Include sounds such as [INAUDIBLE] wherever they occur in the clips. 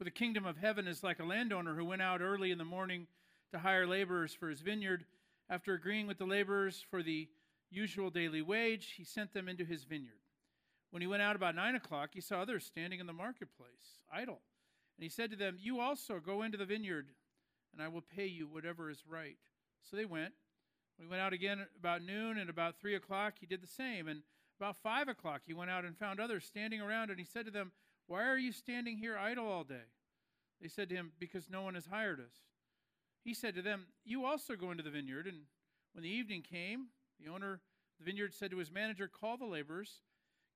For the kingdom of heaven is like a landowner who went out early in the morning to hire laborers for his vineyard. After agreeing with the laborers for the usual daily wage, he sent them into his vineyard. When he went out about nine o'clock, he saw others standing in the marketplace, idle. And he said to them, You also go into the vineyard, and I will pay you whatever is right. So they went. When he went out again about noon, and about three o'clock, he did the same. And about five o'clock, he went out and found others standing around, and he said to them, why are you standing here idle all day? They said to him, Because no one has hired us. He said to them, You also go into the vineyard. And when the evening came, the owner of the vineyard said to his manager, Call the laborers,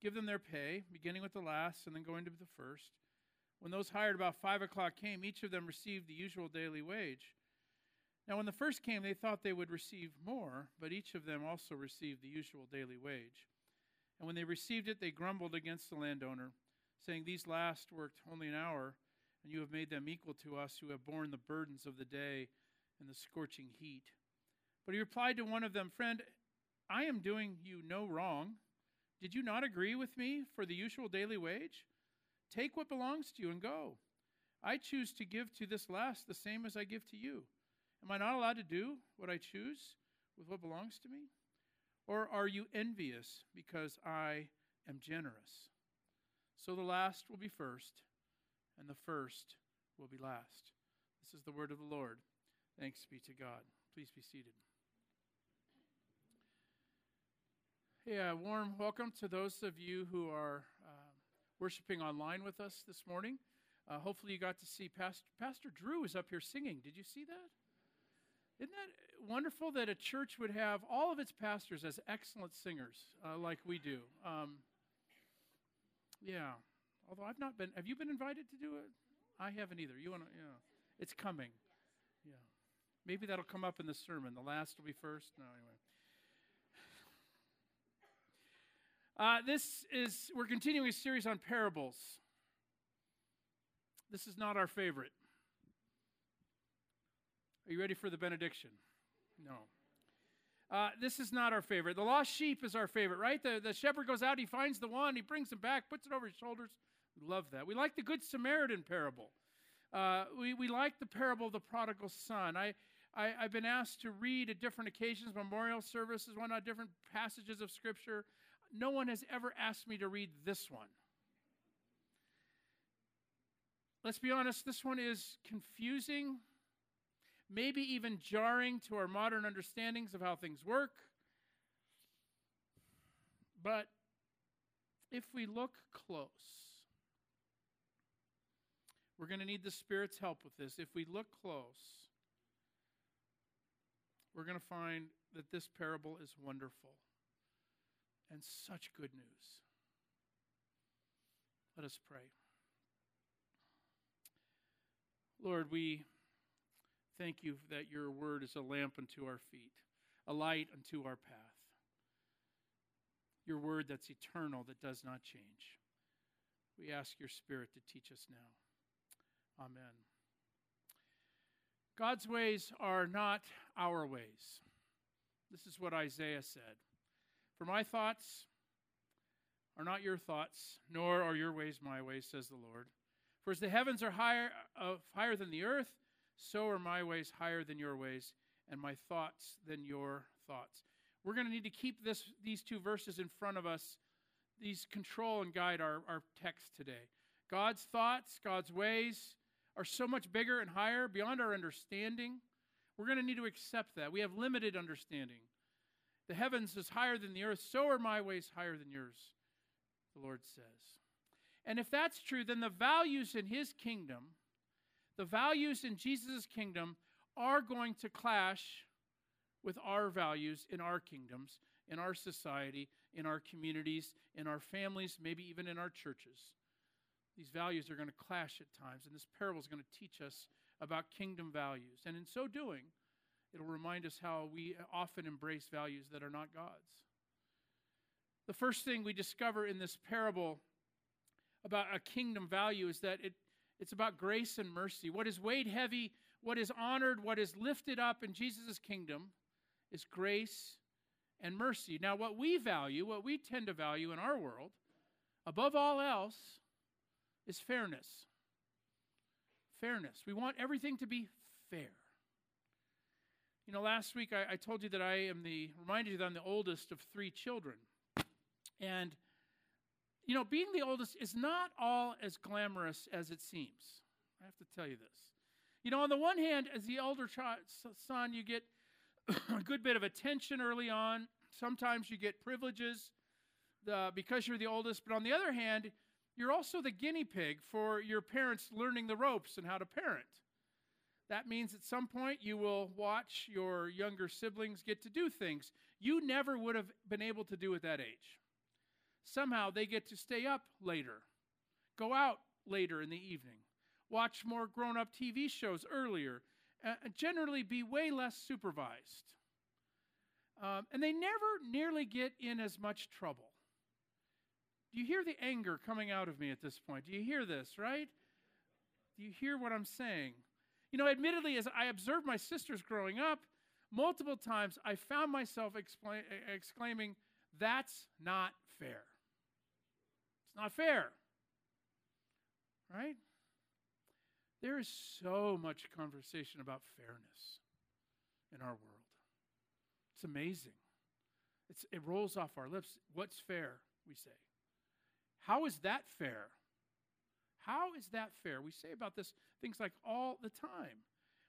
give them their pay, beginning with the last and then going to the first. When those hired about five o'clock came, each of them received the usual daily wage. Now, when the first came, they thought they would receive more, but each of them also received the usual daily wage. And when they received it, they grumbled against the landowner saying, These last worked only an hour, and you have made them equal to us who have borne the burdens of the day and the scorching heat. But he replied to one of them, Friend, I am doing you no wrong. Did you not agree with me for the usual daily wage? Take what belongs to you and go. I choose to give to this last the same as I give to you. Am I not allowed to do what I choose with what belongs to me? Or are you envious because I am generous? So the last will be first, and the first will be last. This is the word of the Lord. Thanks be to God. Please be seated. Hey, a warm welcome to those of you who are uh, worshiping online with us this morning. Uh, hopefully, you got to see Pastor, Pastor Drew is up here singing. Did you see that? Isn't that wonderful that a church would have all of its pastors as excellent singers uh, like we do? Um, yeah. Although I've not been, have you been invited to do it? I haven't either. You want to, yeah. It's coming. Yeah. Maybe that'll come up in the sermon. The last will be first. No, anyway. Uh, this is, we're continuing a series on parables. This is not our favorite. Are you ready for the benediction? No. Uh, this is not our favorite. The lost sheep is our favorite, right? The, the shepherd goes out, he finds the one, he brings him back, puts it over his shoulders. We love that. We like the Good Samaritan parable. Uh, we, we like the parable of the prodigal son. I, I, have been asked to read at different occasions, memorial services, whatnot, different passages of Scripture. No one has ever asked me to read this one. Let's be honest, this one is confusing maybe even jarring to our modern understandings of how things work. But if we look close, we're going to need the Spirit's help with this. If we look close, we're going to find that this parable is wonderful and such good news. Let us pray. Lord, we Thank you that your word is a lamp unto our feet, a light unto our path. Your word that's eternal, that does not change. We ask your spirit to teach us now. Amen. God's ways are not our ways. This is what Isaiah said. For my thoughts are not your thoughts, nor are your ways my ways, says the Lord. For as the heavens are higher, uh, higher than the earth, so are my ways higher than your ways, and my thoughts than your thoughts. We're going to need to keep this, these two verses in front of us. These control and guide our, our text today. God's thoughts, God's ways are so much bigger and higher beyond our understanding. We're going to need to accept that. We have limited understanding. The heavens is higher than the earth, so are my ways higher than yours, the Lord says. And if that's true, then the values in his kingdom the values in Jesus' kingdom are going to clash with our values in our kingdoms, in our society, in our communities, in our families, maybe even in our churches. These values are going to clash at times, and this parable is going to teach us about kingdom values. And in so doing, it'll remind us how we often embrace values that are not God's. The first thing we discover in this parable about a kingdom value is that it it's about grace and mercy. What is weighed heavy, what is honored, what is lifted up in Jesus' kingdom is grace and mercy. Now, what we value, what we tend to value in our world, above all else, is fairness. fairness. We want everything to be fair. You know, last week I, I, told you that I am the, reminded you that I'm the oldest of three children. And, you know, being the oldest is not all as glamorous as it seems. I have to tell you this. You know, on the one hand, as the elder son, you get [COUGHS] a good bit of attention early on. Sometimes you get privileges uh, because you're the oldest. But on the other hand, you're also the guinea pig for your parents learning the ropes and how to parent. That means at some point you will watch your younger siblings get to do things you never would have been able to do at that age. Somehow they get to stay up later, go out later in the evening, watch more grown up TV shows earlier, uh, generally be way less supervised. Um, and they never nearly get in as much trouble. Do you hear the anger coming out of me at this point? Do you hear this, right? Do you hear what I'm saying? You know, admittedly, as I observed my sisters growing up, multiple times I found myself exclaiming, That's not fair. It's not fair. Right? There is so much conversation about fairness in our world. It's amazing. It's, it rolls off our lips. What's fair, we say. How is that fair? How is that fair? We say about this things like all the time.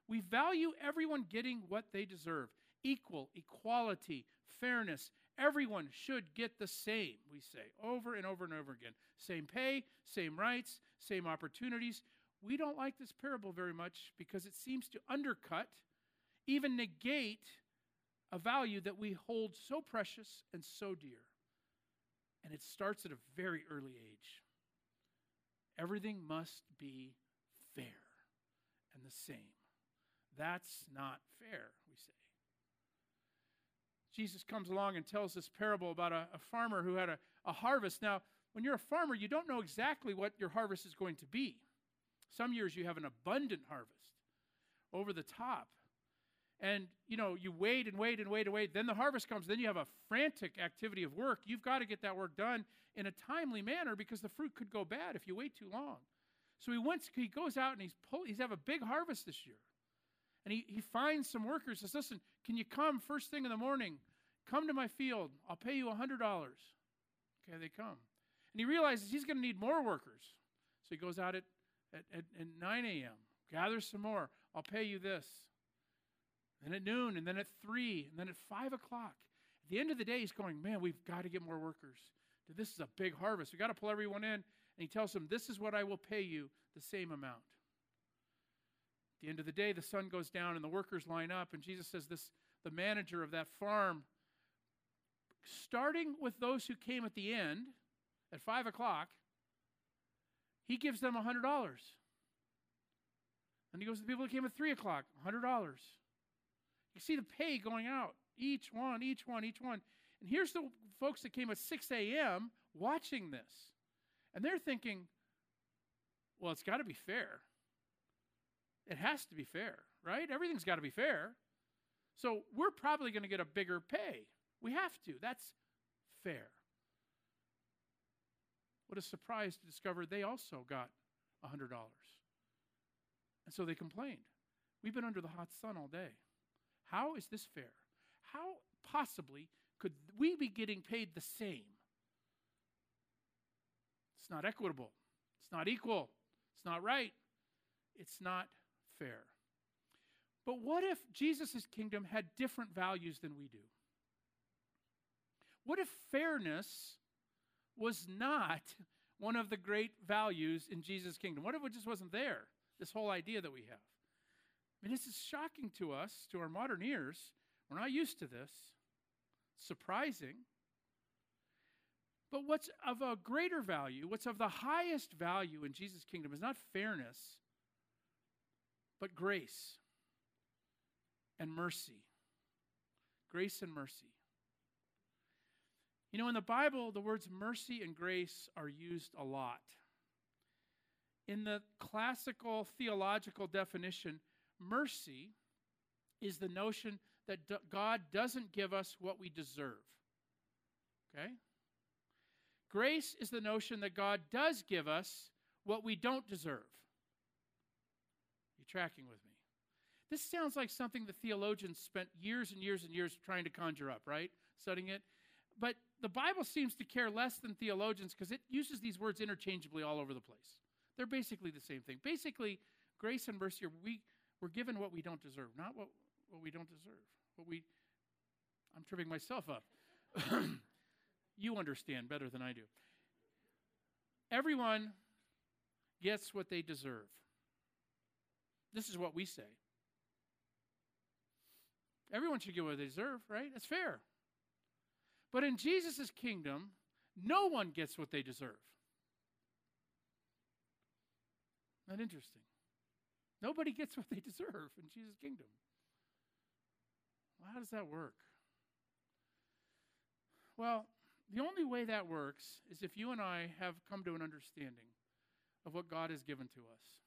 We value everyone getting what they deserve equal, equality, fairness. Everyone should get the same, we say over and over and over again. Same pay, same rights, same opportunities. We don't like this parable very much because it seems to undercut, even negate, a value that we hold so precious and so dear. And it starts at a very early age. Everything must be fair and the same. That's not fair. Jesus comes along and tells this parable about a, a farmer who had a, a harvest. Now, when you're a farmer, you don't know exactly what your harvest is going to be. Some years you have an abundant harvest over the top. And you know you wait and wait and wait and wait. Then the harvest comes. Then you have a frantic activity of work. You've got to get that work done in a timely manner because the fruit could go bad if you wait too long. So he went he goes out and he's pull, he's have a big harvest this year. And he, he finds some workers says listen can you come first thing in the morning come to my field i'll pay you a hundred dollars okay they come and he realizes he's going to need more workers so he goes out at, at, at, at 9 a.m gathers some more i'll pay you this then at noon, and then at 3, and then at 5 o'clock. At the end of the day, he's going, Man, we've got to get more workers. Dude, This is a big harvest. We've got to pull everyone in. And he tells them, This is what I will pay you, the same amount. The end of the day, the sun goes down and the workers line up, and Jesus says, This the manager of that farm, starting with those who came at the end at 5 o'clock, he gives them a $100. And he goes to the people who came at 3 o'clock, a $100. You see the pay going out, each one, each one, each one. And here's the folks that came at 6 a.m. watching this. And they're thinking, well, it's got to be fair. It has to be fair, right? Everything's got to be fair. So we're probably going to get a bigger pay. We have to. That's fair. What a surprise to discover they also got $100. And so they complained. We've been under the hot sun all day. How is this fair? How possibly could we be getting paid the same? It's not equitable. It's not equal. It's not right. It's not fair. But what if Jesus' kingdom had different values than we do? What if fairness was not [LAUGHS] one of the great values in Jesus' kingdom? What if it just wasn't there? This whole idea that we have. I mean, this is shocking to us, to our modern ears. We're not used to this. Surprising. But what's of a greater value, what's of the highest value in Jesus' kingdom is not fairness, but grace and mercy. Grace and mercy. You know, in the Bible, the words mercy and grace are used a lot. In the classical theological definition, Mercy is the notion that God doesn't give us what we deserve. Okay? Grace is the notion that God does give us what we don't deserve. Tracking with me? This sounds like something the theologians spent years and years and years trying to conjure up, right? Studying it. But the Bible seems to care less than theologians because it uses these words interchangeably all over the place. They're basically the same thing. Basically, grace and mercy are we, we're given what we don't deserve, not what, what we don't deserve. What we I'm tripping myself up. [COUGHS] you understand better than I do. Everyone gets what they deserve. This is what we say. Everyone should get what they deserve, right? That's fair. But in Jesus' kingdom, no one gets what they deserve. Not interesting. Nobody gets what they deserve in Jesus' kingdom. Well, how does that work? Well, the only way that works is if you and I have come to an understanding of what God has given to us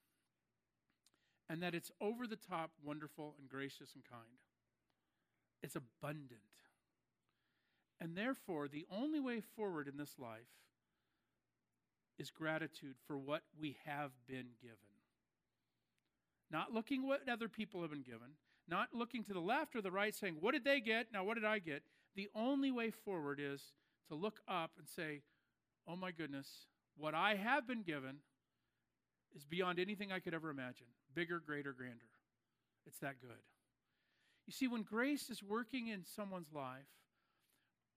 and that it's over the top, wonderful, and gracious and kind. It's abundant. And therefore, the only way forward in this life is gratitude for what we have been given. Not looking what other people have been given, not looking to the left or the right saying, What did they get? Now, what did I get? The only way forward is to look up and say, Oh my goodness, what I have been given is beyond anything I could ever imagine bigger, greater, grander. It's that good. You see, when grace is working in someone's life,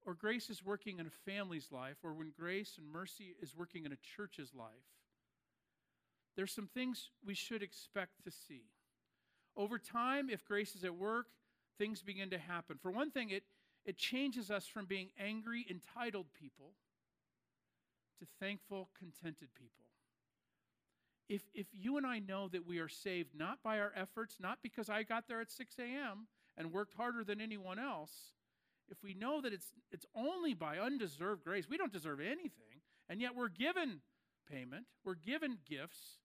or grace is working in a family's life, or when grace and mercy is working in a church's life, there's some things we should expect to see. Over time, if grace is at work, things begin to happen. For one thing, it, it changes us from being angry, entitled people to thankful, contented people. If, if you and I know that we are saved not by our efforts, not because I got there at 6 a.m. and worked harder than anyone else, if we know that it's, it's only by undeserved grace, we don't deserve anything, and yet we're given payment, we're given gifts,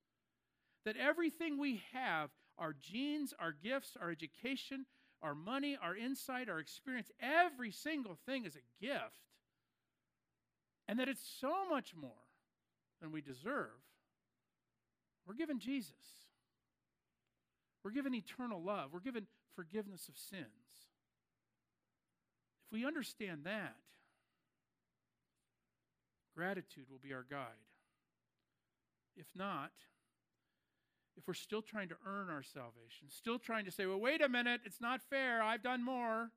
that everything we have, our genes, our gifts, our education, our money, our insight, our experience, every single thing is a gift, and that it's so much more than we deserve, we're given Jesus. We're given eternal love. We're given forgiveness of sins. If we understand that, gratitude will be our guide. If not, if we're still trying to earn our salvation, still trying to say, well, wait a minute, it's not fair, I've done more,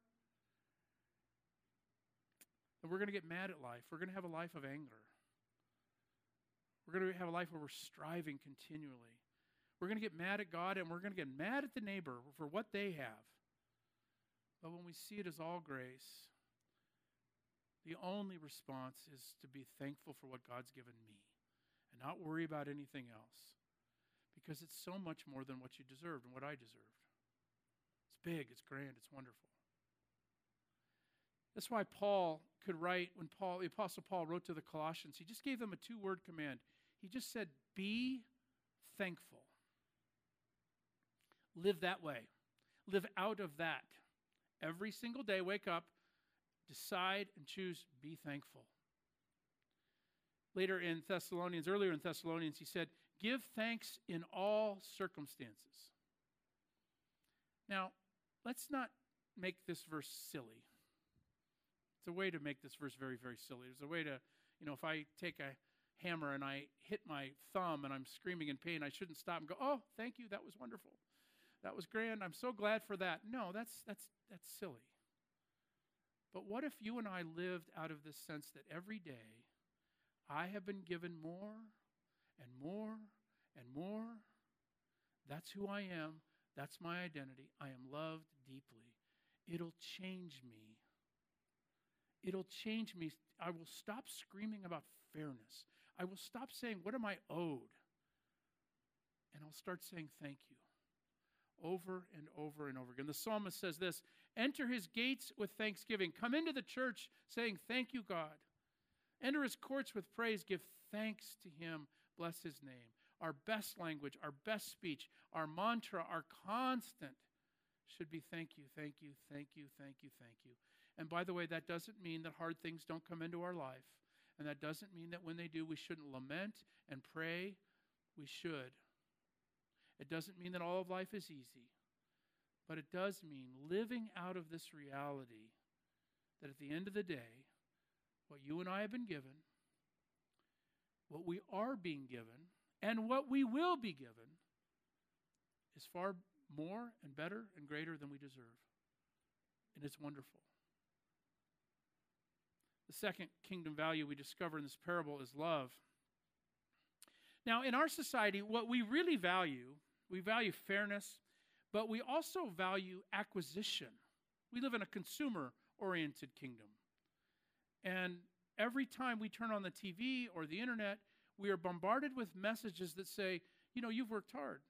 then we're going to get mad at life. We're going to have a life of anger. We're going to have a life where we're striving continually. We're going to get mad at God and we're going to get mad at the neighbor for what they have. But when we see it as all grace, the only response is to be thankful for what God's given me and not worry about anything else because it's so much more than what you deserved and what I deserved. It's big, it's grand, it's wonderful. That's why Paul could write, when Paul, the Apostle Paul wrote to the Colossians, he just gave them a two word command. He just said, Be thankful. Live that way. Live out of that. Every single day, wake up, decide and choose, be thankful. Later in Thessalonians, earlier in Thessalonians, he said, Give thanks in all circumstances. Now, let's not make this verse silly. It's a way to make this verse very, very silly. There's a way to, you know, if I take a hammer and I hit my thumb and I'm screaming in pain, I shouldn't stop and go, "Oh, thank you, that was wonderful. That was grand. I'm so glad for that." No, that's that's that's silly. But what if you and I lived out of this sense that every day I have been given more and more and more? That's who I am. That's my identity. I am loved deeply. It'll change me. It'll change me. I will stop screaming about fairness. I will stop saying, What am I owed? And I'll start saying, Thank you. Over and over and over again. The psalmist says this Enter his gates with thanksgiving. Come into the church saying, Thank you, God. Enter his courts with praise. Give thanks to him. Bless his name. Our best language, our best speech, our mantra, our constant should be thank you, thank you, thank you, thank you, thank you. And by the way, that doesn't mean that hard things don't come into our life. And that doesn't mean that when they do, we shouldn't lament and pray. We should. It doesn't mean that all of life is easy, but it does mean living out of this reality that at the end of the day, what you and I have been given, what we are being given, and what we will be given is far more and better and greater than we deserve. And it's wonderful. The second kingdom value we discover in this parable is love. Now, in our society, what we really value, we value fairness, but we also value acquisition. We live in a consumer oriented kingdom. And every time we turn on the TV or the internet, we are bombarded with messages that say, you know, you've worked hard.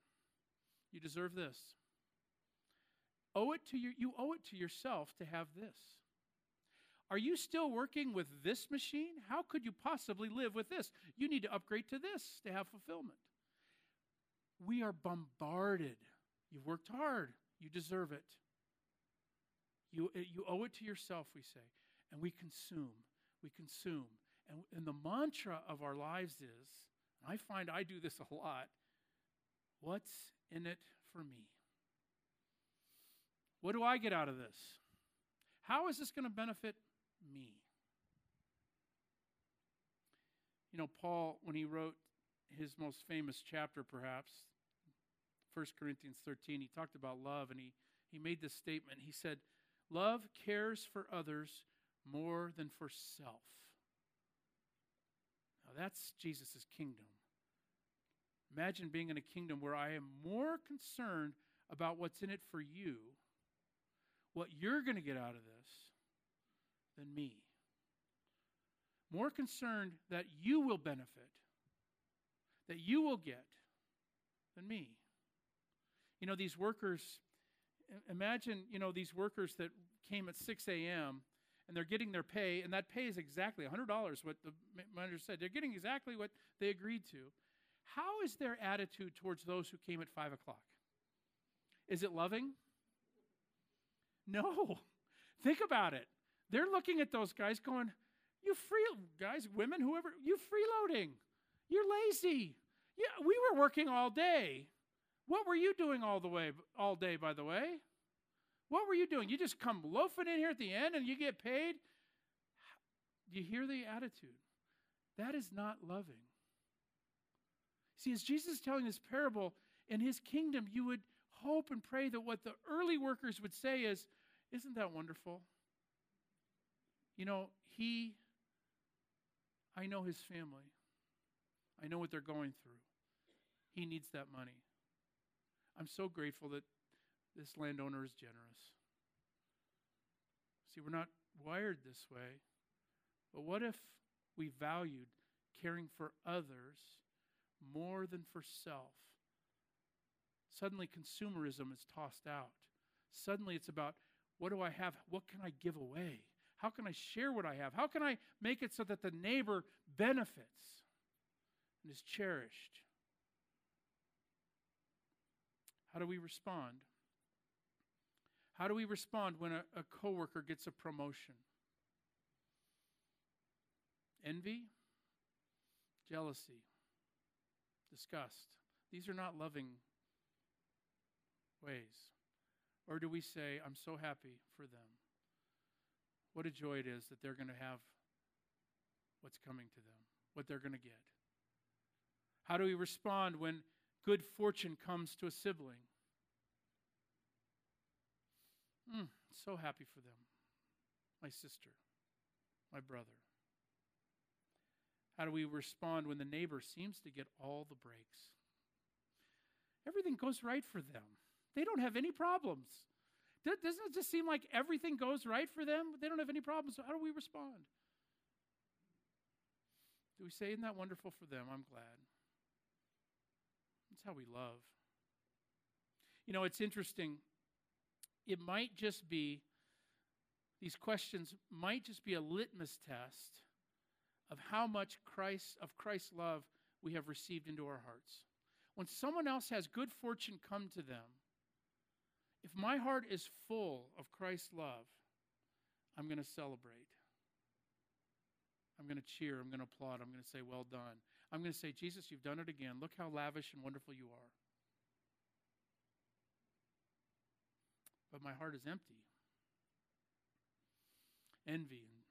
You deserve this. Owe it to your, you owe it to yourself to have this. Are you still working with this machine? How could you possibly live with this? You need to upgrade to this to have fulfillment. We are bombarded. You've worked hard. You deserve it. You, you owe it to yourself, we say. And we consume. We consume. And, and the mantra of our lives is I find I do this a lot what's in it for me? What do I get out of this? How is this going to benefit me? You know, Paul, when he wrote his most famous chapter, perhaps, 1 Corinthians 13, he talked about love and he, he made this statement. He said, Love cares for others more than for self. Now, that's Jesus' kingdom. Imagine being in a kingdom where I am more concerned about what's in it for you, what you're going to get out of this, than me. More concerned that you will benefit, that you will get, than me. You know, these workers, imagine, you know, these workers that came at 6 a.m. and they're getting their pay, and that pay is exactly $100, what the manager said. They're getting exactly what they agreed to. How is their attitude towards those who came at 5 o'clock? Is it loving? No. [LAUGHS] Think about it. They're looking at those guys going, You free guys, women, whoever, you freeloading. You're lazy. Yeah, we were working all day. What were you doing all the way all day, by the way? What were you doing? You just come loafing in here at the end and you get paid? Do you hear the attitude? That is not loving. See, as Jesus is telling this parable, in his kingdom, you would hope and pray that what the early workers would say is, Isn't that wonderful? You know, he, I know his family. I know what they're going through. He needs that money. I'm so grateful that this landowner is generous. See, we're not wired this way. But what if we valued caring for others more than for self? Suddenly, consumerism is tossed out. Suddenly, it's about what do I have? What can I give away? How can I share what I have? How can I make it so that the neighbor benefits and is cherished? How do we respond? How do we respond when a, a coworker gets a promotion? Envy, jealousy, disgust. These are not loving ways. Or do we say, I'm so happy for them? What a joy it is that they're going to have what's coming to them, what they're going to get. How do we respond when good fortune comes to a sibling? Mm, so happy for them. My sister, my brother. How do we respond when the neighbor seems to get all the breaks? Everything goes right for them. They don't have any problems. Doesn't it just seem like everything goes right for them? They don't have any problems. So how do we respond? Do we say, Isn't that wonderful for them? I'm glad. That's how we love. You know, it's interesting it might just be, these questions might just be a litmus test of how much Christ, of Christ's love we have received into our hearts. When someone else has good fortune come to them, if my heart is full of Christ's love, I'm going to celebrate. I'm going to cheer. I'm going to applaud. I'm going to say, Well done. I'm going to say, Jesus, you've done it again. Look how lavish and wonderful you are. But my heart is empty. Envy and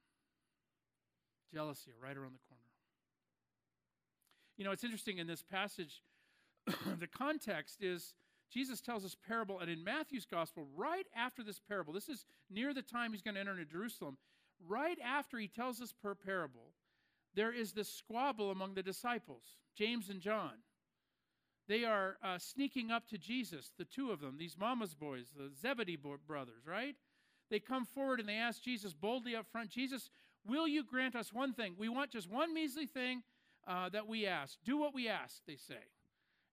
jealousy are right around the corner. You know, it's interesting in this passage, [COUGHS] the context is Jesus tells this parable, and in Matthew's gospel, right after this parable, this is near the time he's going to enter into Jerusalem, right after he tells this per parable, there is this squabble among the disciples, James and John. They are uh, sneaking up to Jesus, the two of them, these mama's boys, the Zebedee brothers, right? They come forward and they ask Jesus boldly up front, Jesus, will you grant us one thing? We want just one measly thing uh, that we ask. Do what we ask, they say.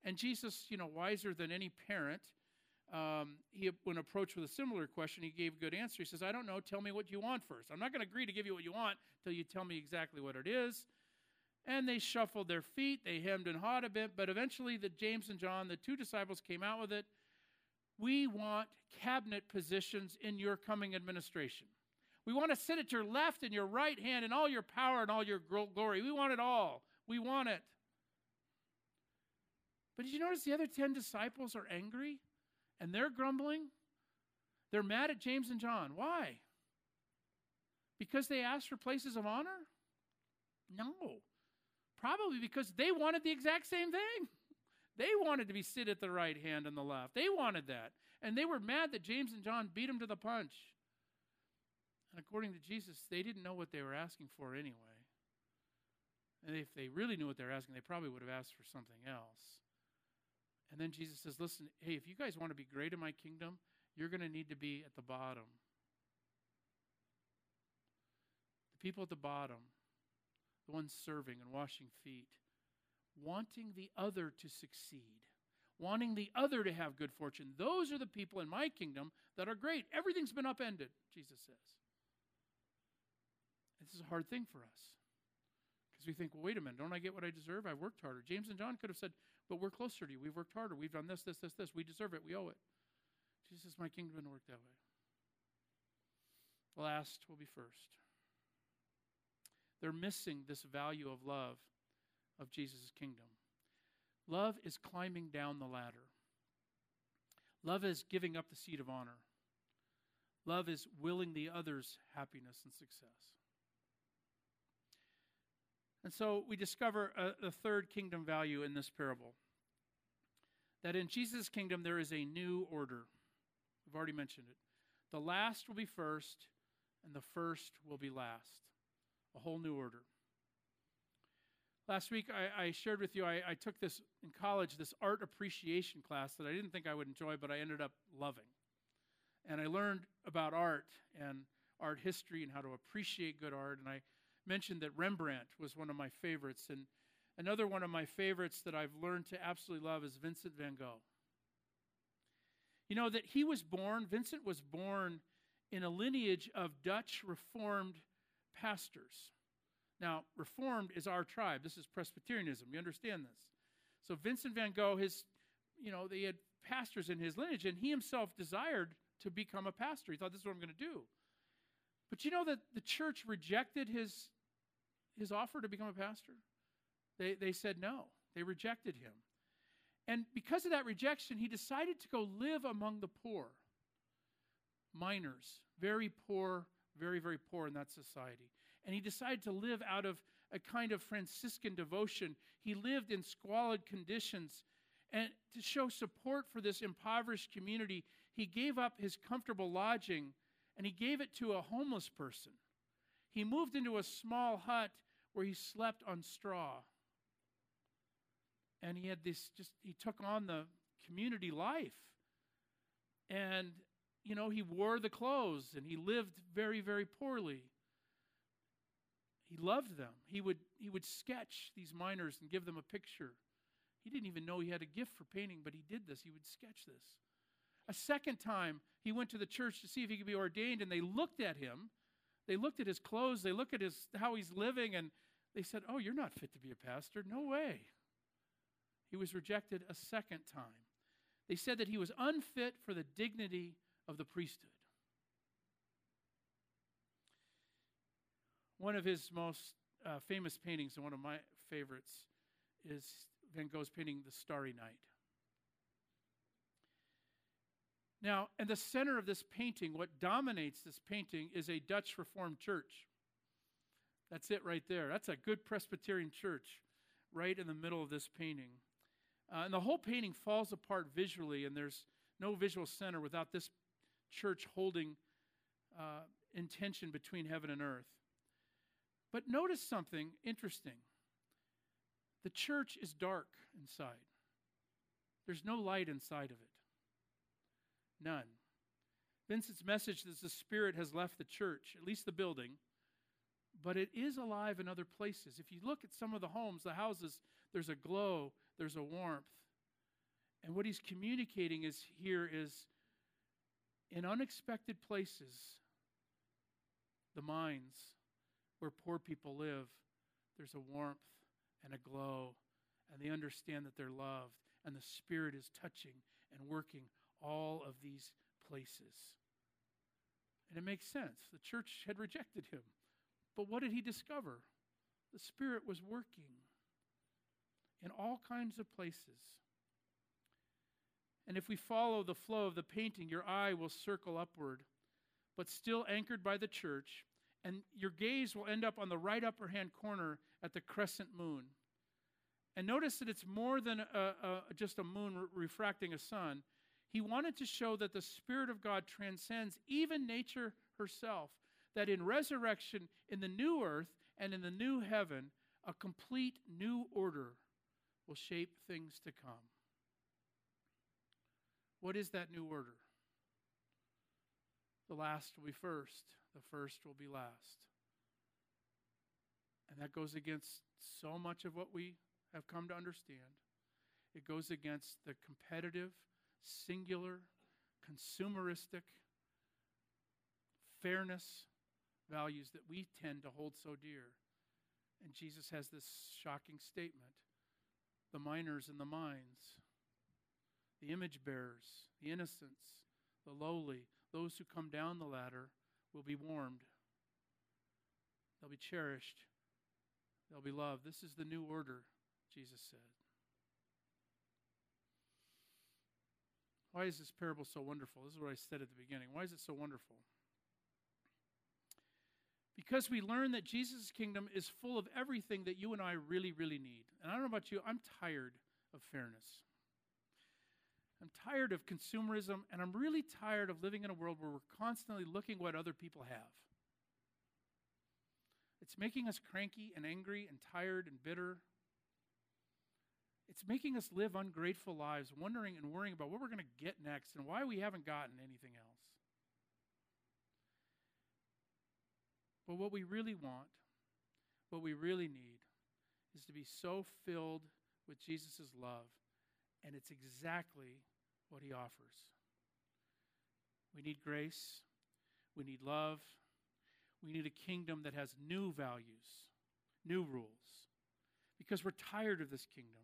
And Jesus, you know, wiser than any parent, um, he, when approached with a similar question, he gave a good answer. He says, I don't know, tell me what you want first. I'm not going to agree to give you what you want till you tell me exactly what it is. And they shuffled their feet, they hemmed and hawed a bit, but eventually the James and John, the two disciples, came out with it. We want cabinet positions in your coming administration. We want to sit at your left and your right hand and all your power and all your glory. We want it all. We want it. But did you notice the other 10 disciples are angry and they're grumbling? They're mad at James and John. Why? Because they asked for places of honor? No. Probably because they wanted the exact same thing. [LAUGHS] They wanted to be sit at the right hand and the left. They wanted that. And they were mad that James and John beat them to the punch. And according to Jesus, they didn't know what they were asking for anyway. And if they really knew what they were asking, they probably would have asked for something else. And then Jesus says, Listen, hey, if you guys want to be great in my kingdom, you're going to need to be at the bottom. The people at the bottom, the ones serving and washing feet, wanting the other to succeed, wanting the other to have good fortune. Those are the people in my kingdom that are great. Everything's been upended, Jesus says. This is a hard thing for us. Because we think, well, wait a minute, don't I get what I deserve? I've worked harder. James and John could have said, but we're closer to you. We've worked harder. We've done this, this, this, this. We deserve it. We owe it. Jesus, my kingdom didn't work that way. Last will be first. They're missing this value of love of Jesus' kingdom. Love is climbing down the ladder. Love is giving up the seat of honor. Love is willing the other's happiness and success. And so we discover a, a third kingdom value in this parable that in Jesus' kingdom there is a new order. We've already mentioned it. The last will be first, and the first will be last. A whole new order. Last week, I, I shared with you, I, I, took this in college, this art appreciation class that I didn't think I would enjoy, but I ended up loving. And I learned about art and art history and how to appreciate good art. And I mentioned that Rembrandt was one of my favorites. And another one of my favorites that I've learned to absolutely love is Vincent van Gogh. You know, that he was born, Vincent was born in a lineage of Dutch Reformed pastors. Now, Reformed is our tribe. This is Presbyterianism. You understand this? So Vincent van Gogh, his, you know, they had pastors in his lineage, and he himself desired to become a pastor. He thought, this is what I'm going to do. But you know that the church rejected his his offer to become a pastor? They, they said no, they rejected him. And because of that rejection, he decided to go live among the poor, miners, very poor, very, very poor in that society. And he decided to live out of a kind of Franciscan devotion. He lived in squalid conditions. And to show support for this impoverished community, he gave up his comfortable lodging and he gave it to a homeless person. He moved into a small hut where he slept on straw. And he had this just, he took on the community life. And, you know, he wore the clothes and he lived very, very poorly. He loved them. He would, he would sketch these miners and give them a picture. He didn't even know he had a gift for painting, but he did this. He would sketch this. A second time, he went to the church to see if he could be ordained, and they looked at him. They looked at his clothes. They looked at his, how he's living, and they said, Oh, you're not fit to be a pastor. No way. He was rejected a second time. They said that he was unfit for the dignity of the priesthood. One of his most uh, famous paintings, and one of my favorites, is Van Gogh's painting, The Starry Night. Now, in the center of this painting, what dominates this painting is a Dutch Reformed church. That's it right there. That's a good Presbyterian church right in the middle of this painting. Uh, and the whole painting falls apart visually, and there's no visual center without this church holding uh, intention between heaven and earth. But notice something interesting the church is dark inside, there's no light inside of it. None. Vincent's message is the Spirit has left the church, at least the building, but it is alive in other places. If you look at some of the homes, the houses, there's a glow, there's a warmth. And what he's communicating is here is in unexpected places, the mines where poor people live, there's a warmth and a glow, and they understand that they're loved, and the Spirit is touching and working all of these places. And it makes sense. The church had rejected him. But what did he discover? The Spirit was working in all kinds of places. And if we follow the flow of the painting, your eye will circle upward, but still anchored by the church, and your gaze will end up on the right upper hand corner at the crescent moon. And notice that it's more than a, a, just a moon re- refracting a sun. He wanted to show that the Spirit of God transcends even nature herself, that in resurrection, in the new earth and in the new heaven, a complete new order will shape things to come. What is that new order? The last will be first, the first will be last. And that goes against so much of what we have come to understand. It goes against the competitive, singular, consumeristic, fairness values that we tend to hold so dear. And Jesus has this shocking statement the miners and the mines, the image bearers, the innocents, the lowly, those who come down the ladder will be warmed. They'll be cherished. They'll be loved. This is the new order, Jesus said. Why is this parable so wonderful? This is what I said at the beginning. Why is it so wonderful? Because we learn that Jesus' kingdom is full of everything that you and I really, really need. And I don't know about you, I'm tired of fairness. I'm tired of consumerism, and I'm really tired of living in a world where we're constantly looking what other people have. It's making us cranky and angry and tired and bitter. It's making us live ungrateful lives, wondering and worrying about what we're going to get next and why we haven't gotten anything else. But what we really want, what we really need, is to be so filled with Jesus' love, and it's exactly what he offers. We need grace, we need love, we need a kingdom that has new values, new rules, because we're tired of this kingdom.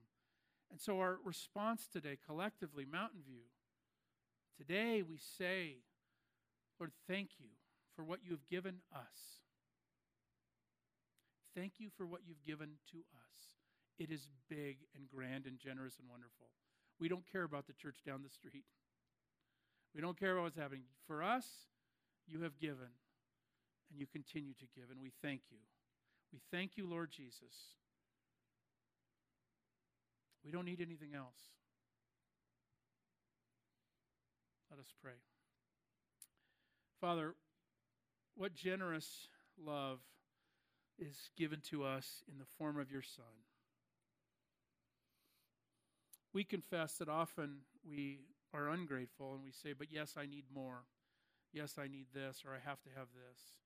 And so, our response today, collectively, Mountain View, today we say, Lord, thank you for what you have given us. Thank you for what you've given to us. It is big and grand and generous and wonderful. We don't care about the church down the street. We don't care about what's happening. For us, you have given and you continue to give, and we thank you. We thank you, Lord Jesus. We don't need anything else. Let us pray. Father, what generous love is given to us in the form of your Son. We confess that often we are ungrateful and we say, But yes, I need more. Yes, I need this, or I have to have this.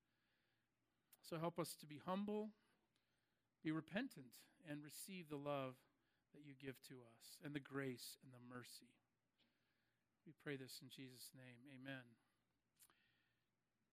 So help us to be humble, be repentant, and receive the love that you give to us, and the grace and the mercy. We pray this in Jesus' name. Amen.